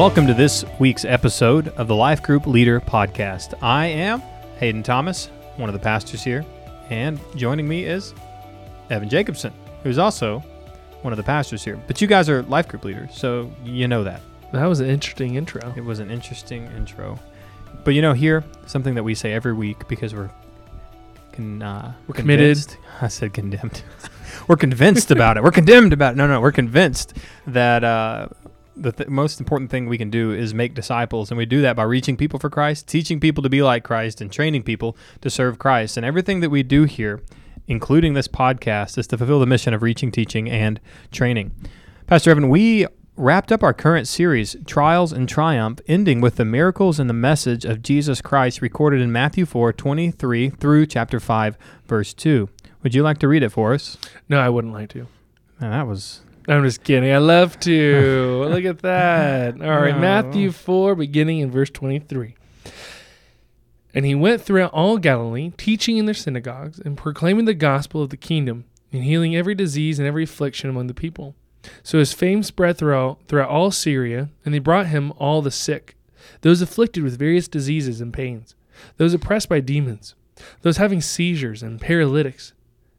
Welcome to this week's episode of the Life Group Leader Podcast. I am Hayden Thomas, one of the pastors here, and joining me is Evan Jacobson, who's also one of the pastors here. But you guys are life group leaders, so you know that. That was an interesting intro. It was an interesting intro. But you know, here, something that we say every week because we're con, uh, We're committed. convinced- I said condemned. we're convinced about it. We're condemned about it. No, no, we're convinced that uh, the th- most important thing we can do is make disciples. And we do that by reaching people for Christ, teaching people to be like Christ, and training people to serve Christ. And everything that we do here, including this podcast, is to fulfill the mission of reaching, teaching, and training. Pastor Evan, we wrapped up our current series, Trials and Triumph, ending with the miracles and the message of Jesus Christ recorded in Matthew 4 23 through chapter 5, verse 2. Would you like to read it for us? No, I wouldn't like to. Man, that was. I'm just kidding. I love to. Look at that. All right, No. Matthew 4, beginning in verse 23. And he went throughout all Galilee, teaching in their synagogues and proclaiming the gospel of the kingdom and healing every disease and every affliction among the people. So his fame spread throughout, throughout all Syria, and they brought him all the sick, those afflicted with various diseases and pains, those oppressed by demons, those having seizures and paralytics,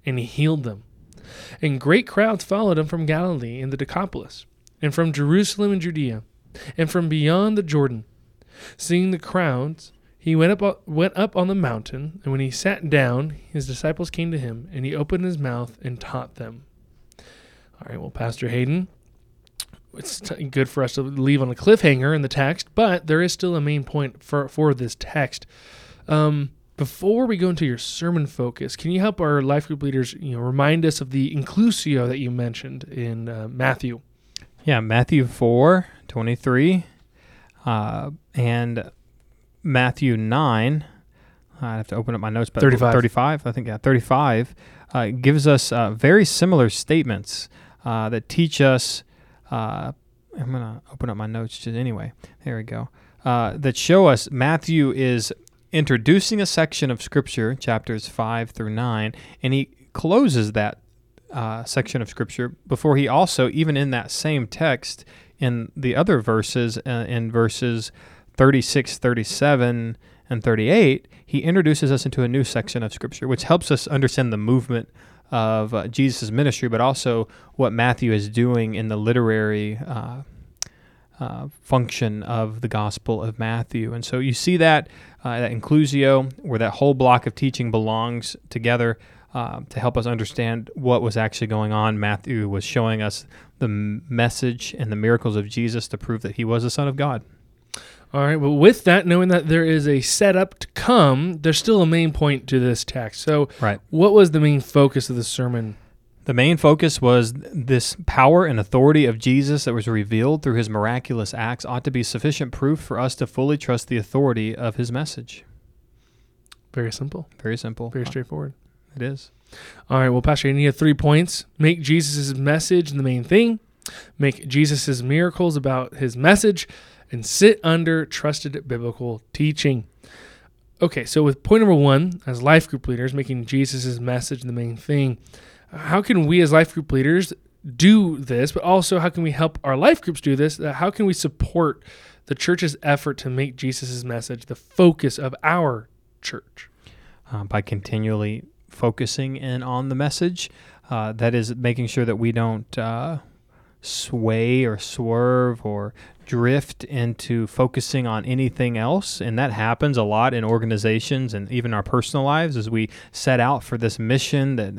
and he healed them. And great crowds followed him from Galilee and the Decapolis, and from Jerusalem and Judea, and from beyond the Jordan. Seeing the crowds, he went up went up on the mountain, and when he sat down, his disciples came to him, and he opened his mouth and taught them. All right, well, Pastor Hayden, it's t- good for us to leave on a cliffhanger in the text, but there is still a main point for for this text. Um, before we go into your sermon focus, can you help our life group leaders, you know, remind us of the inclusio that you mentioned in uh, Matthew? Yeah, Matthew 4 23 uh, and Matthew 9. I have to open up my notes, but 35. 35, I think, yeah, 35 uh, gives us uh, very similar statements uh, that teach us. Uh, I'm going to open up my notes just anyway. There we go. Uh, that show us Matthew is introducing a section of Scripture, chapters 5 through 9, and he closes that uh, section of Scripture before he also, even in that same text, in the other verses, uh, in verses 36, 37, and 38, he introduces us into a new section of Scripture, which helps us understand the movement of uh, Jesus' ministry, but also what Matthew is doing in the literary uh, uh, function of the Gospel of Matthew. And so you see that, uh, that inclusio, where that whole block of teaching belongs together uh, to help us understand what was actually going on. Matthew was showing us the message and the miracles of Jesus to prove that he was the Son of God. All right. Well, with that, knowing that there is a setup to come, there's still a main point to this text. So, Right. what was the main focus of the sermon? The main focus was this power and authority of Jesus that was revealed through his miraculous acts ought to be sufficient proof for us to fully trust the authority of his message. Very simple, Very simple. very straightforward. It is. All right. Well, Pastor, you have three points. Make Jesus' message the main thing. Make Jesus' miracles about his message, and sit under trusted biblical teaching. Okay, so with point number one, as life group leaders, making Jesus' message the main thing, how can we as life group leaders do this, but also how can we help our life groups do this? How can we support the church's effort to make Jesus' message the focus of our church? uh, by continually focusing in on the message. Uh, that is making sure that we don't uh, sway or swerve or drift into focusing on anything else. And that happens a lot in organizations and even our personal lives as we set out for this mission that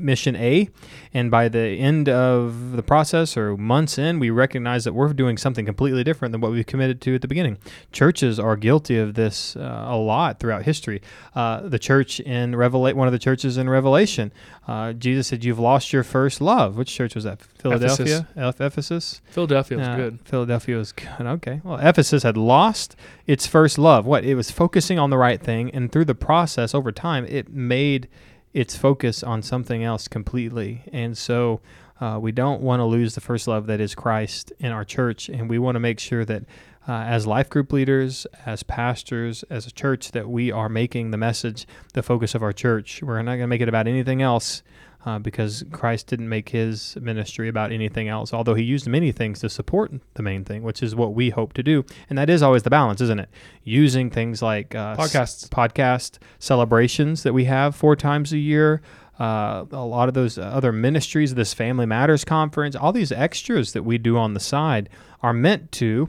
mission A. And by the end of the process or months in, we recognize that we're doing something completely different than what we committed to at the beginning. Churches are guilty of this uh, a lot throughout history. Uh, the church in Revelation, one of the churches in Revelation, uh, Jesus said, "You've lost your first love." Which church was that? Philadelphia, Eph- Ephesus. Philadelphia was good. Philadelphia was good. Okay. Well, Ephesus had lost its first love. What? It was focusing on the right thing, and through the process, over time, it made its focus on something else completely. And so, uh, we don't want to lose the first love that is Christ in our church, and we want to make sure that. Uh, as life group leaders, as pastors, as a church, that we are making the message the focus of our church. We're not going to make it about anything else uh, because Christ didn't make his ministry about anything else, although he used many things to support the main thing, which is what we hope to do. And that is always the balance, isn't it? Using things like uh, Podcasts. s- podcast celebrations that we have four times a year. Uh, a lot of those other ministries, this Family Matters conference, all these extras that we do on the side are meant to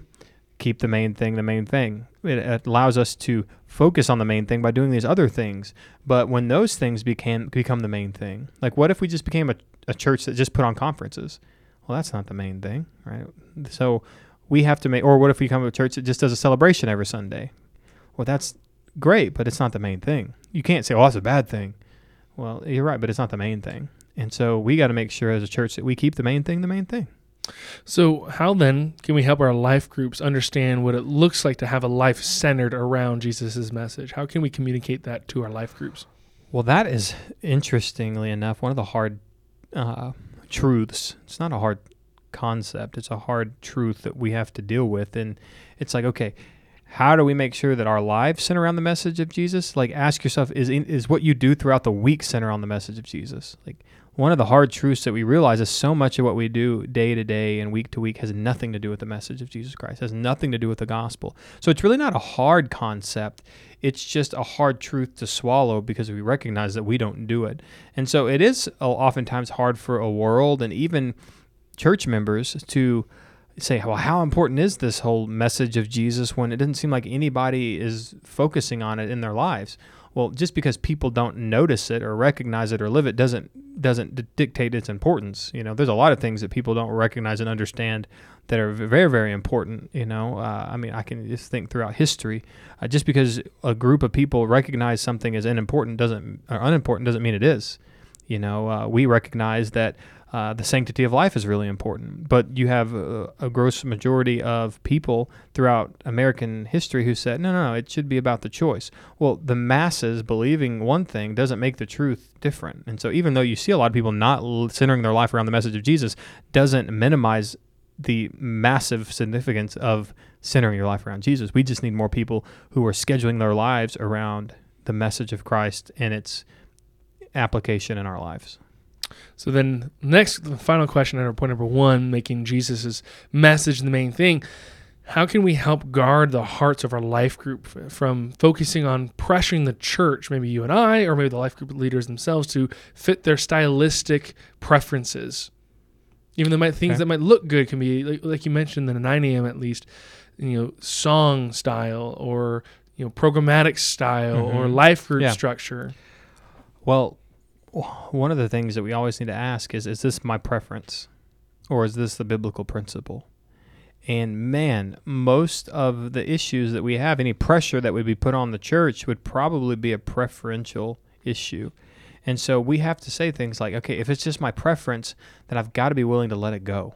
keep the main thing the main thing. It, allows us to focus on the main thing by doing these other things. But when those things became become the main thing, like what if we just became a, a church that just put on conferences? Well, that's not the main thing, right? So we have to make, or what if we become a church that just does a celebration every Sunday? Well, that's great, but it's not the main thing. You can't say, "Oh, that's a bad thing." Well, you're right, but it's not the main thing. And so we got to make sure as a church that we keep the main thing the main thing. So, how then can we help our life groups understand what it looks like to have a life centered around Jesus' message? How can we communicate that to our life groups? Well, that is interestingly enough one of the hard uh, truths. It's not a hard concept; it's a hard truth that we have to deal with. And it's like, okay, how do we make sure that our lives center around the message of Jesus? Like, ask yourself: is is what you do throughout the week center on the message of Jesus? Like, one of the hard truths that we realize is so much of what we do day to day and week to week has nothing to do with the message of Jesus Christ, has nothing to do with the gospel. So it's really not a hard concept. It's just a hard truth to swallow because we recognize that we don't do it. And so it is oftentimes hard for a world and even church members to say, well, how important is this whole message of Jesus when it doesn't seem like anybody is focusing on it in their lives? Well, just because people don't notice it or recognize it or live it doesn't doesn't dictate its importance. You know, there's a lot of things that people don't recognize and understand that are very very important. You know, uh, I mean, I can just think throughout history. Uh, just because a group of people recognize something as unimportant doesn't or unimportant doesn't mean it is. You know, uh, we recognize that uh, the sanctity of life is really important. But you have a, a gross majority of people throughout American history who said, no, no, no, it should be about the choice. Well, the masses believing one thing doesn't make the truth different. And so even though you see a lot of people not centering their life around the message of Jesus, doesn't minimize the massive significance of centering your life around Jesus. We just need more people who are scheduling their lives around the message of Christ and its application in our lives. So then, next, the final question under point number one, making Jesus' message the main thing. How can we help guard the hearts of our life group from focusing on pressuring the church, maybe you and I, or maybe the life group leaders themselves, to fit their stylistic preferences? Even though might, things Okay. that might look good can be, like, like you mentioned, the 9 a.m. at least, you know, song style or you know programmatic style or Mhm. life group Yeah. structure. Well, one of the things that we always need to ask is is this my preference or is this the biblical principle? And man, most of the issues that we have, any pressure that would be put on the church would probably be a preferential issue. And so we have to say things like, okay, if it's just my preference, then I've got to be willing to let it go.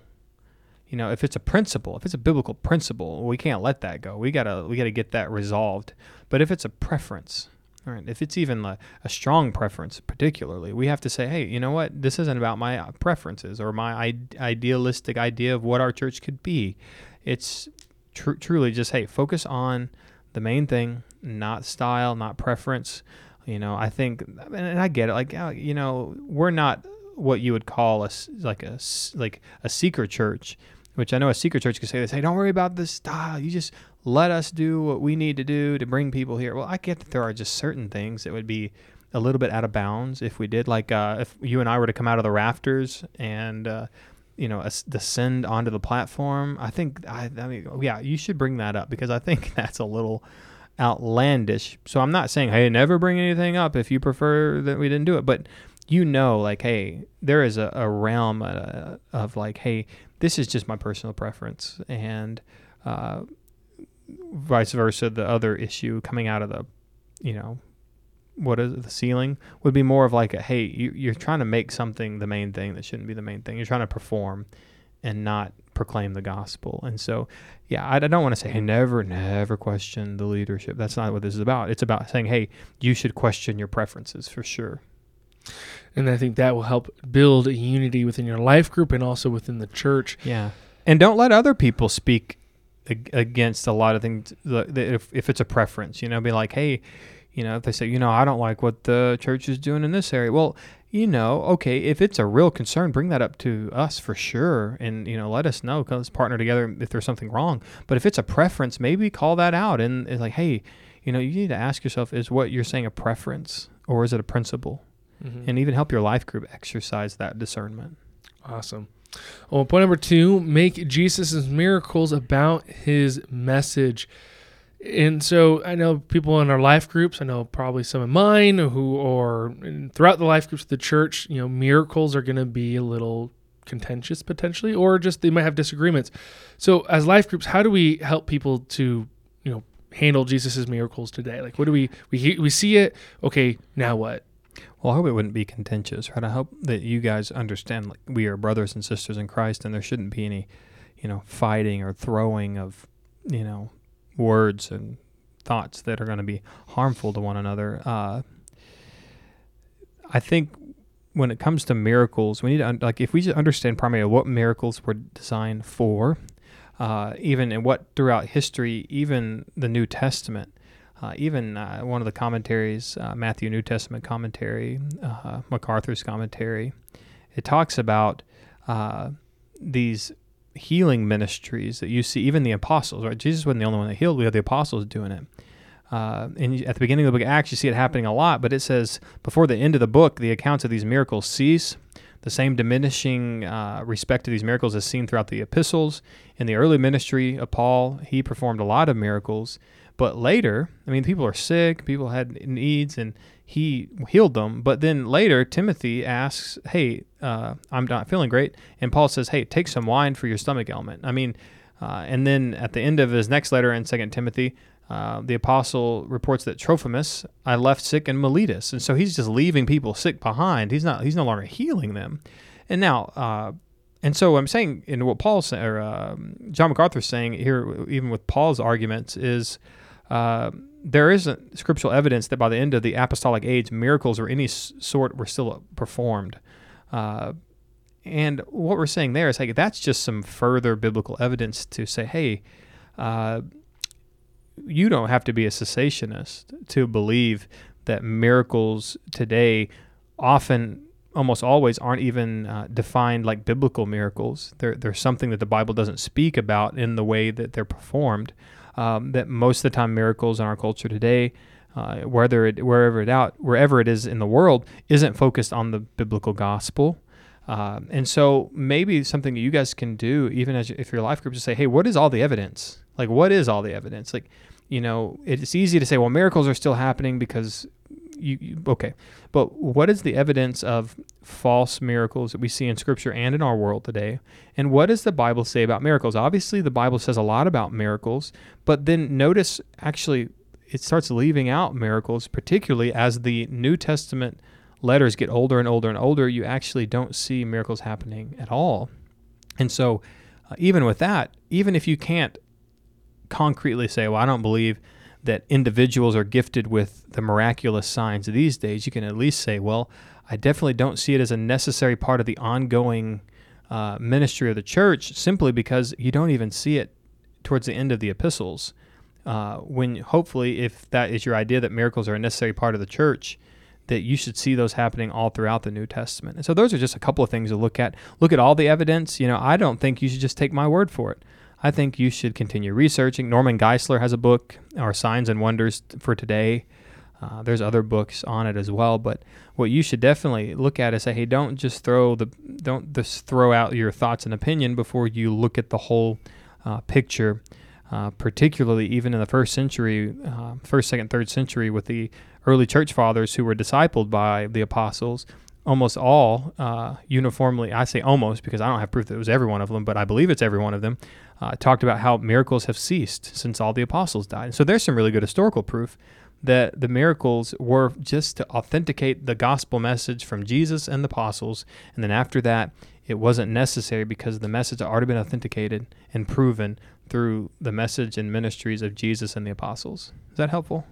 You know, if it's a principle, if it's a biblical principle, we can't let that go. We gotta we gotta get that resolved. But if it's a preference, all right, if it's even a, a strong preference, particularly, we have to say, hey, you know what? This isn't about my uh, preferences or my idealistic idea of what our church could be. It's tr- truly just, hey, focus on the main thing, not style, not preference. You know, I think, and I get it. Like, uh, you know, we're not what you would call a like a like a seeker church, which I know a seeker church could say this. Hey, don't worry about the style. You just let us do what we need to do to bring people here. Well, I get that there are just certain things that would be a little bit out of bounds if we did. Like uh, if you and I were to come out of the rafters and uh, you know descend onto the platform, I think I, I mean yeah, you should bring that up because I think that's a little outlandish. So I'm not saying hey, never bring anything up if you prefer that we didn't do it, but you know, like hey, there is a, a realm uh, of like hey, this is just my personal preference. And. Uh, vice versa the other issue coming out of the you know what is it, the ceiling would be more of like a hey you, you're trying to make something the main thing that shouldn't be the main thing. You're trying to perform and not proclaim the gospel. And so yeah i, I don't want to say hey never never question the leadership. That's not what this is about. It's about saying hey you should question your preferences for sure And I think that will help build a unity within your life group and also within the church. Yeah, and don't let other people speak against a lot of things. If if it's a preference, you know, be like, hey, You know, if they say, you know, I don't like what the church is doing in this area. Well, you know, okay, if it's a real concern, bring that up to us for sure, and you know, let us know. Let's partner together if there's something wrong. But if it's a preference, maybe call that out and it's like, hey, you know, you need to ask yourself: Is what you're saying a preference or is it a principle? Mhm. And even help your life group exercise that discernment. Awesome. Well, point number two: make Jesus' miracles about His message. And so I know people in our life groups. I know probably some of mine who are throughout the life groups of the church. You know, miracles are going to be a little contentious potentially, or just they might have disagreements. So as life groups, how do we help people to you know handle Jesus's miracles today? Like, what do we we we see it? Okay, now what? Well, I hope it wouldn't be contentious, right? I hope that you guys understand like we are brothers and sisters in Christ, and there shouldn't be any, you know, fighting or throwing of, you know, words and thoughts that are going to be harmful to one another. Uh, I think when it comes to miracles, we need to un- like if we just understand primarily what miracles were designed for, uh, even in what throughout history, even the New Testament. Uh, even uh, one of the commentaries, uh, Matthew New Testament commentary, uh, MacArthur's commentary, it talks about uh, these healing ministries that you see, even the apostles, right? Jesus wasn't the only one that healed, we have the apostles doing it. Uh, and at the beginning of the book of Acts, you see it happening a lot, but it says before the end of the book, the accounts of these miracles cease. The same diminishing uh, respect to these miracles is seen throughout the epistles. In the early ministry of Paul, he performed a lot of miracles. But later, I mean, people are sick, people had needs, and he healed them. But then later, Timothy asks, Hey, uh, I'm not feeling great. And Paul says, Hey, take some wine for your stomach ailment. I mean, uh, and then at the end of his next letter in Second Timothy, uh, the apostle reports that Trophimus I left sick in Miletus, and so he's just leaving people sick behind. He's not. He's no longer healing them. And now, uh, and so I'm saying, in what Paul's sa- or um John MacArthur's saying here, even with Paul's arguments, is uh, there isn't scriptural evidence that by the end of the apostolic age, miracles or any sort were still performed. Uh, and what we're saying there is like that's just some further biblical evidence to say, hey, uh, you don't have to be a cessationist to believe that miracles today often almost always aren't even uh, defined like biblical miracles. They're, they're something that the Bible doesn't speak about in the way that they're performed. Um, that most of the time miracles in our culture today, uh, whether it wherever it out wherever it is in the world, isn't focused on the biblical gospel. Um, and so maybe something that you guys can do, even as if your life group, is say, hey, what is all the evidence? Like, what is all the evidence? Like, you know, it's easy to say, well, miracles are still happening because you, you okay, but what is the evidence of false miracles that we see in Scripture and in our world today? And what does the Bible say about miracles? Obviously, the Bible says a lot about miracles, but then notice actually it starts leaving out miracles, particularly as the New Testament letters get older and older and older. You actually don't see miracles happening at all. And so, uh, even with that, even if you can't concretely say, well, I don't believe that individuals are gifted with the miraculous signs these days, you can at least say, well, I definitely don't see it as a necessary part of the ongoing uh, ministry of the church simply because you don't even see it towards the end of the epistles. Uh, when hopefully, if that is your idea that miracles are a necessary part of the church, that you should see those happening all throughout the New Testament. And so those are just a couple of things to look at. Look at all the evidence. You know, I don't think you should just take my word for it. I think you should continue researching. Norman Geisler has a book, Our Signs and Wonders for Today. Uh, there's other books on it as well, but what you should definitely look at is say, hey, don't just throw the don't just throw out your thoughts and opinion before you look at the whole uh, picture. Uh, particularly, even in the first century, uh, first, second, third century, with the early church fathers who were discipled by the apostles, almost all uh, uniformly, I say almost because I don't have proof that it was every one of them, but I believe it's every one of them, uh, talked about how miracles have ceased since all the apostles died. So there's some really good historical proof that the miracles were just to authenticate the gospel message from Jesus and the apostles. And then after that, it wasn't necessary because the message had already been authenticated and proven through the message and ministries of Jesus and the apostles. Is that helpful?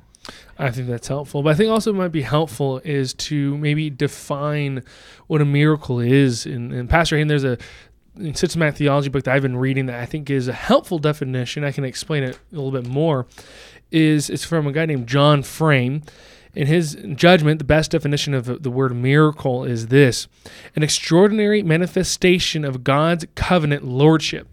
I think that's helpful. But I think also might be helpful is to maybe define what a miracle is. And, and Pastor Hayden, there's a in systematic theology book that I've been reading that I think is a helpful definition. I can explain it a little bit more. is it's from a guy named John Frame. In his judgment, the best definition of the word miracle is this an extraordinary manifestation of God's covenant lordship.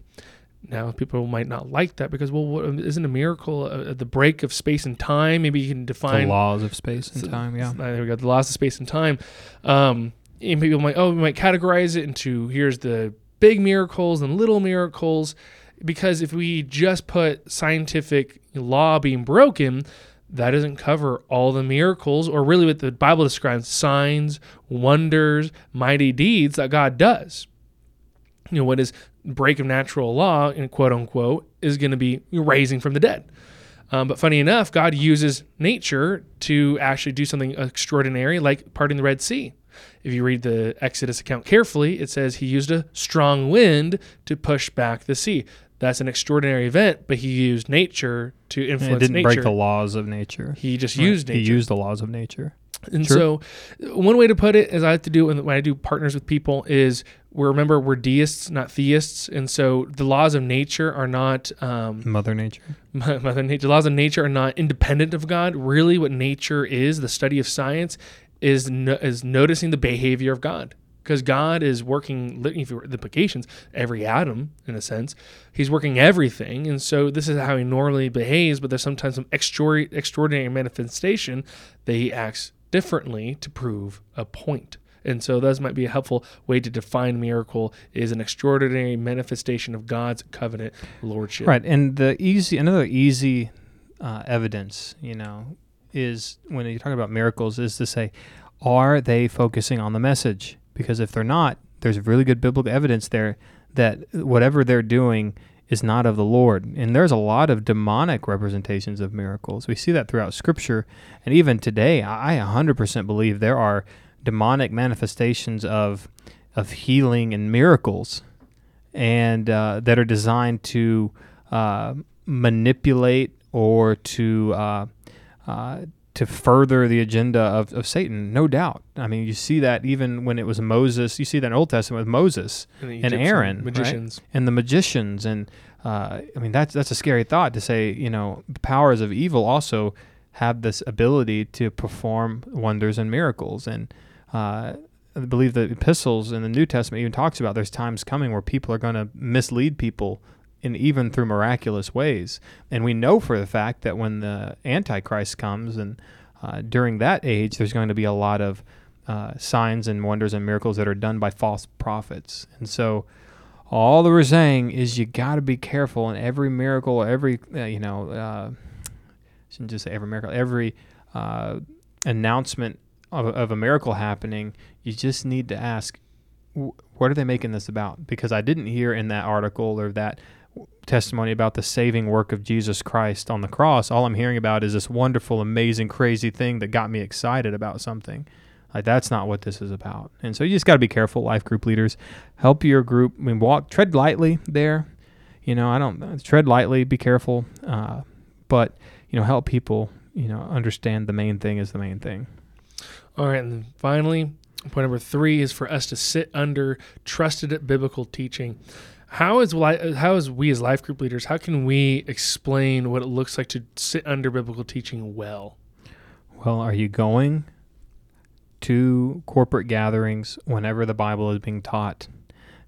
Now, people might not like that because, well, what, isn't a miracle uh, the break of space and time? Maybe you can define the laws of space and time. Yeah, there we go. The laws of space and time. Um, and people might, oh, we might categorize it into here's the big miracles and little miracles, because if we just put scientific law being broken, that doesn't cover all the miracles or really what the Bible describes signs, wonders, mighty deeds that God does. You know, what is break of natural law, in quote unquote, is going to be raising from the dead. Um, but funny enough, God uses nature to actually do something extraordinary, like parting the Red Sea. If you read the Exodus account carefully, it says he used a strong wind to push back the sea. That's an extraordinary event, but he used nature to influence it didn't nature. break the laws of nature. He just used nature. He used the laws of nature. And sure. so, one way to put it, as I like to do when I do partners with people, is we remember we're deists, not theists, and so the laws of nature are not um, Mother Nature. Mother Nature. The laws of nature are not independent of God. Really, what nature is, the study of science, is no, is noticing the behavior of God because God is working the implications every atom in a sense. He's working everything, and so this is how he normally behaves. But there's sometimes some extraordinary manifestation that he acts differently to prove a. And so that might be a helpful way to define miracle is an extraordinary manifestation of God's covenant lordship. Right, and the easy another easy uh, evidence, you know, is when you talk about miracles is to say, are they focusing on the message? Because if they're not, there's really good biblical evidence there that whatever they're doing is not of the Lord. And there's a lot of demonic representations of miracles. We see that throughout Scripture. And even today, I 100% believe there are demonic manifestations of, of healing and miracles and uh, that are designed to uh, manipulate or to uh, uh to further the agenda of, of Satan, no doubt. I mean, you see that even when it was Moses, you see that in Old Testament with Moses and, and Aaron, magicians. Right? and the magicians. And uh, I mean, that's, that's a scary thought to say, you know, the powers of evil also have this ability to perform wonders and miracles. And uh, I believe the epistles in the New Testament even talks about there's times coming where people are going to mislead people and even through miraculous ways. And we know for the fact that when the Antichrist comes and uh, during that age, there's going to be a lot of uh, signs and wonders and miracles that are done by false prophets. And so, all that we're saying is you got to be careful in every miracle, every uh, you know, uh, shouldn't just say every miracle, every uh, announcement of, of a miracle happening. You just need to ask, what are they making this about? Because I didn't hear in that article or that testimony about the saving work of Jesus Christ on the cross. All I'm hearing about is this wonderful, amazing, crazy thing that got me excited about something. Like that's not what this is about. And so you just got to be careful, life group leaders. Help your group. I mean, walk, tread lightly there. You know, I don't tread lightly. Be careful, uh, but you know, help people. You know, understand the main thing is the main thing. All right, and finally, point number three is for us to sit under trusted biblical teaching. How is how is we as life group leaders? How can we explain what it looks like to sit under biblical teaching well? Well, are you going to corporate gatherings whenever the Bible is being taught?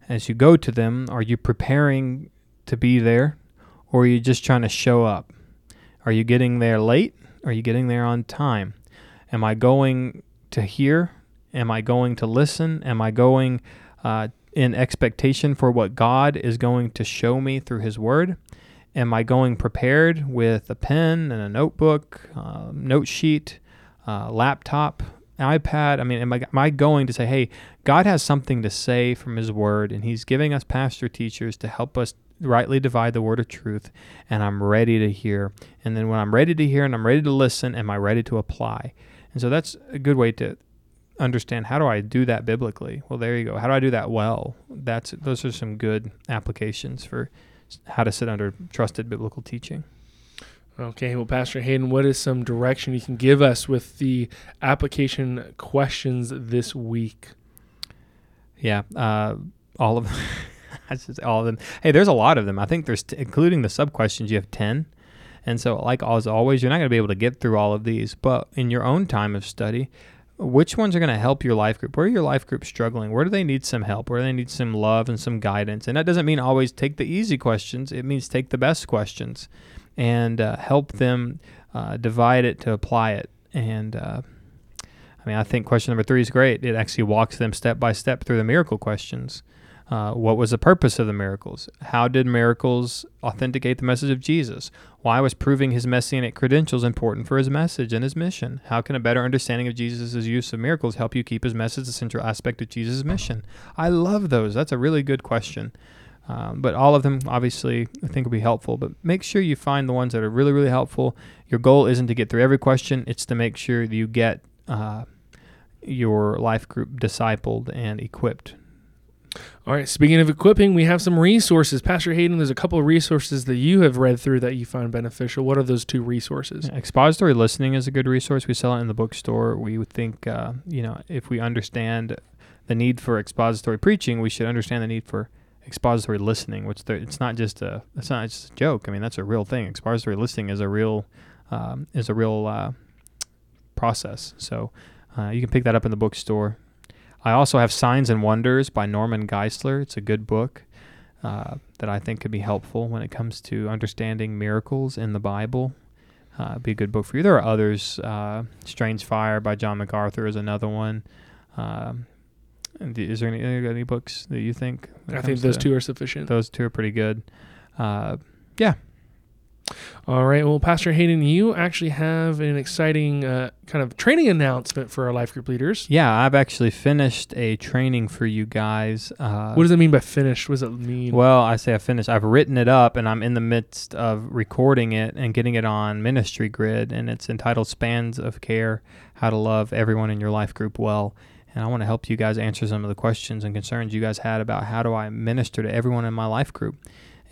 As you go to them, are you preparing to be there, or are you just trying to show up? Are you getting there late? Are you getting there on time? Am I going to hear? Am I going to listen? Am I going uh, in expectation for what God is going to show me through His Word? Am I going prepared with a pen and a notebook, uh, note sheet, uh, laptop, iPad? I mean, am I, am I going to say, hey, God has something to say from His Word, and He's giving us pastor teachers to help us rightly divide the word of truth, and I'm ready to hear. And then when I'm ready to hear and I'm ready to listen, am I ready to apply? And so that's a good way to understand how do I do that biblically? Well, there you go. How do I do that well? That's those are some good applications for how to sit under trusted biblical teaching. Okay, well, Pastor Hayden, what is some direction you can give us with the application questions this week? Yeah, uh, all of them. all of them. Hey, there's a lot of them. I think there's, t- including the sub questions, you have 10. And so, like as always, you're not going to be able to get through all of these, but in your own time of study, which ones are going to help your life group? Where are your life group struggling? Where do they need some help? Where do they need some love and some guidance? And that doesn't mean always take the easy questions. It means take the best questions and uh, help them uh, divide it to apply it. And uh, I mean, I think question number three is great. It actually walks them step by step through the miracle questions. Uh, what was the purpose of the miracles? How did miracles authenticate the message of Jesus? Why was proving his messianic credentials important for his message and his mission? How can a better understanding of Jesus' use of miracles help you keep his message the central aspect of Jesus' mission? I love those. That's a really good question. Um, but all of them, obviously, I think will be helpful. But make sure you find the ones that are really, really helpful. Your goal isn't to get through every question, it's to make sure you get uh, your life group discipled and equipped all right. Speaking of equipping, we have some resources. Pastor Hayden, there's a couple of resources that you have read through that you find beneficial. What are those two resources? Expository listening is a good resource. We sell it in the bookstore. We would think, uh, you know, if we understand the need for expository preaching, we should understand the need for expository listening. Which it's not just a it's not just a joke. I mean, that's a real thing. Expository listening is a real um, is a real uh, process. So uh, you can pick that up in the bookstore. I also have Signs and Wonders by Norman Geisler. It's a good book uh, that I think could be helpful when it comes to understanding miracles in the Bible. Uh, be a good book for you. There are others. Uh, Strange Fire by John MacArthur is another one. Um, is there any, any books that you think? I think those two are sufficient. Those two are pretty good. Uh, yeah, all right. Well, Pastor Hayden, you actually have an exciting uh, kind of training announcement for our life group leaders. Yeah, I've actually finished a training for you guys. Uh, what does it mean by finished? What does it mean? Well, I say I finished. I've written it up and I'm in the midst of recording it and getting it on Ministry Grid. And it's entitled Spans of Care How to Love Everyone in Your Life Group Well. And I want to help you guys answer some of the questions and concerns you guys had about how do I minister to everyone in my life group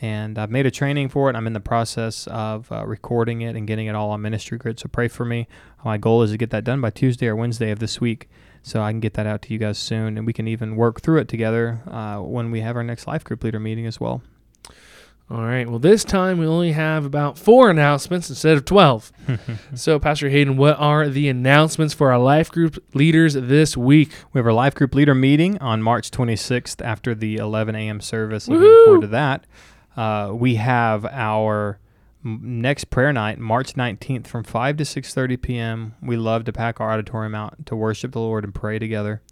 and I've made a training for it. I'm in the process of uh, recording it and getting it all on Ministry Grid. So pray for me. My goal is to get that done by Tuesday or Wednesday of this week, so I can get that out to you guys soon, and we can even work through it together uh, when we have our next life group leader meeting as well. All right. Well, this time we only have about four announcements instead of 12. so, Pastor Hayden, what are the announcements for our life group leaders this week? We have our life group leader meeting on March 26th after the 11 a.m. service. Looking forward to that. Uh, we have our next prayer night, March 19th, from 5 to 6:30 p.m. We love to pack our auditorium out to worship the Lord and pray together.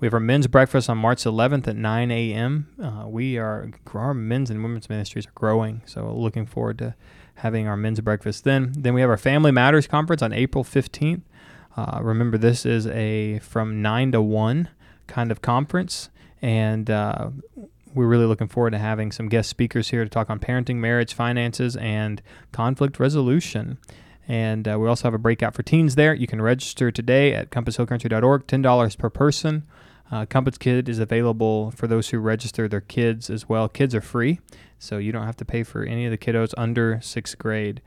We have our men's breakfast on March 11th at 9 a.m. Uh, we are our men's and women's ministries are growing, so looking forward to having our men's breakfast then. Then we have our Family Matters conference on April 15th. Uh, remember, this is a from 9 to 1 kind of conference, and uh, we're really looking forward to having some guest speakers here to talk on parenting, marriage, finances, and conflict resolution. And uh, we also have a breakout for teens there. You can register today at compasshillcountry.org, $10 per person. Uh, Compass Kid is available for those who register their kids as well. Kids are free, so you don't have to pay for any of the kiddos under sixth grade.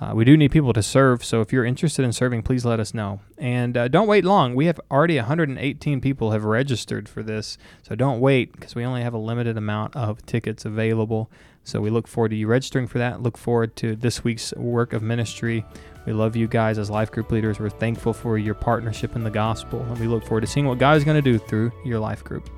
Uh, we do need people to serve, so if you're interested in serving, please let us know. And uh, don't wait long. We have already 118 people have registered for this, so don't wait because we only have a limited amount of tickets available. So we look forward to you registering for that. Look forward to this week's work of ministry. We love you guys as life group leaders. We're thankful for your partnership in the gospel, and we look forward to seeing what God is going to do through your life group.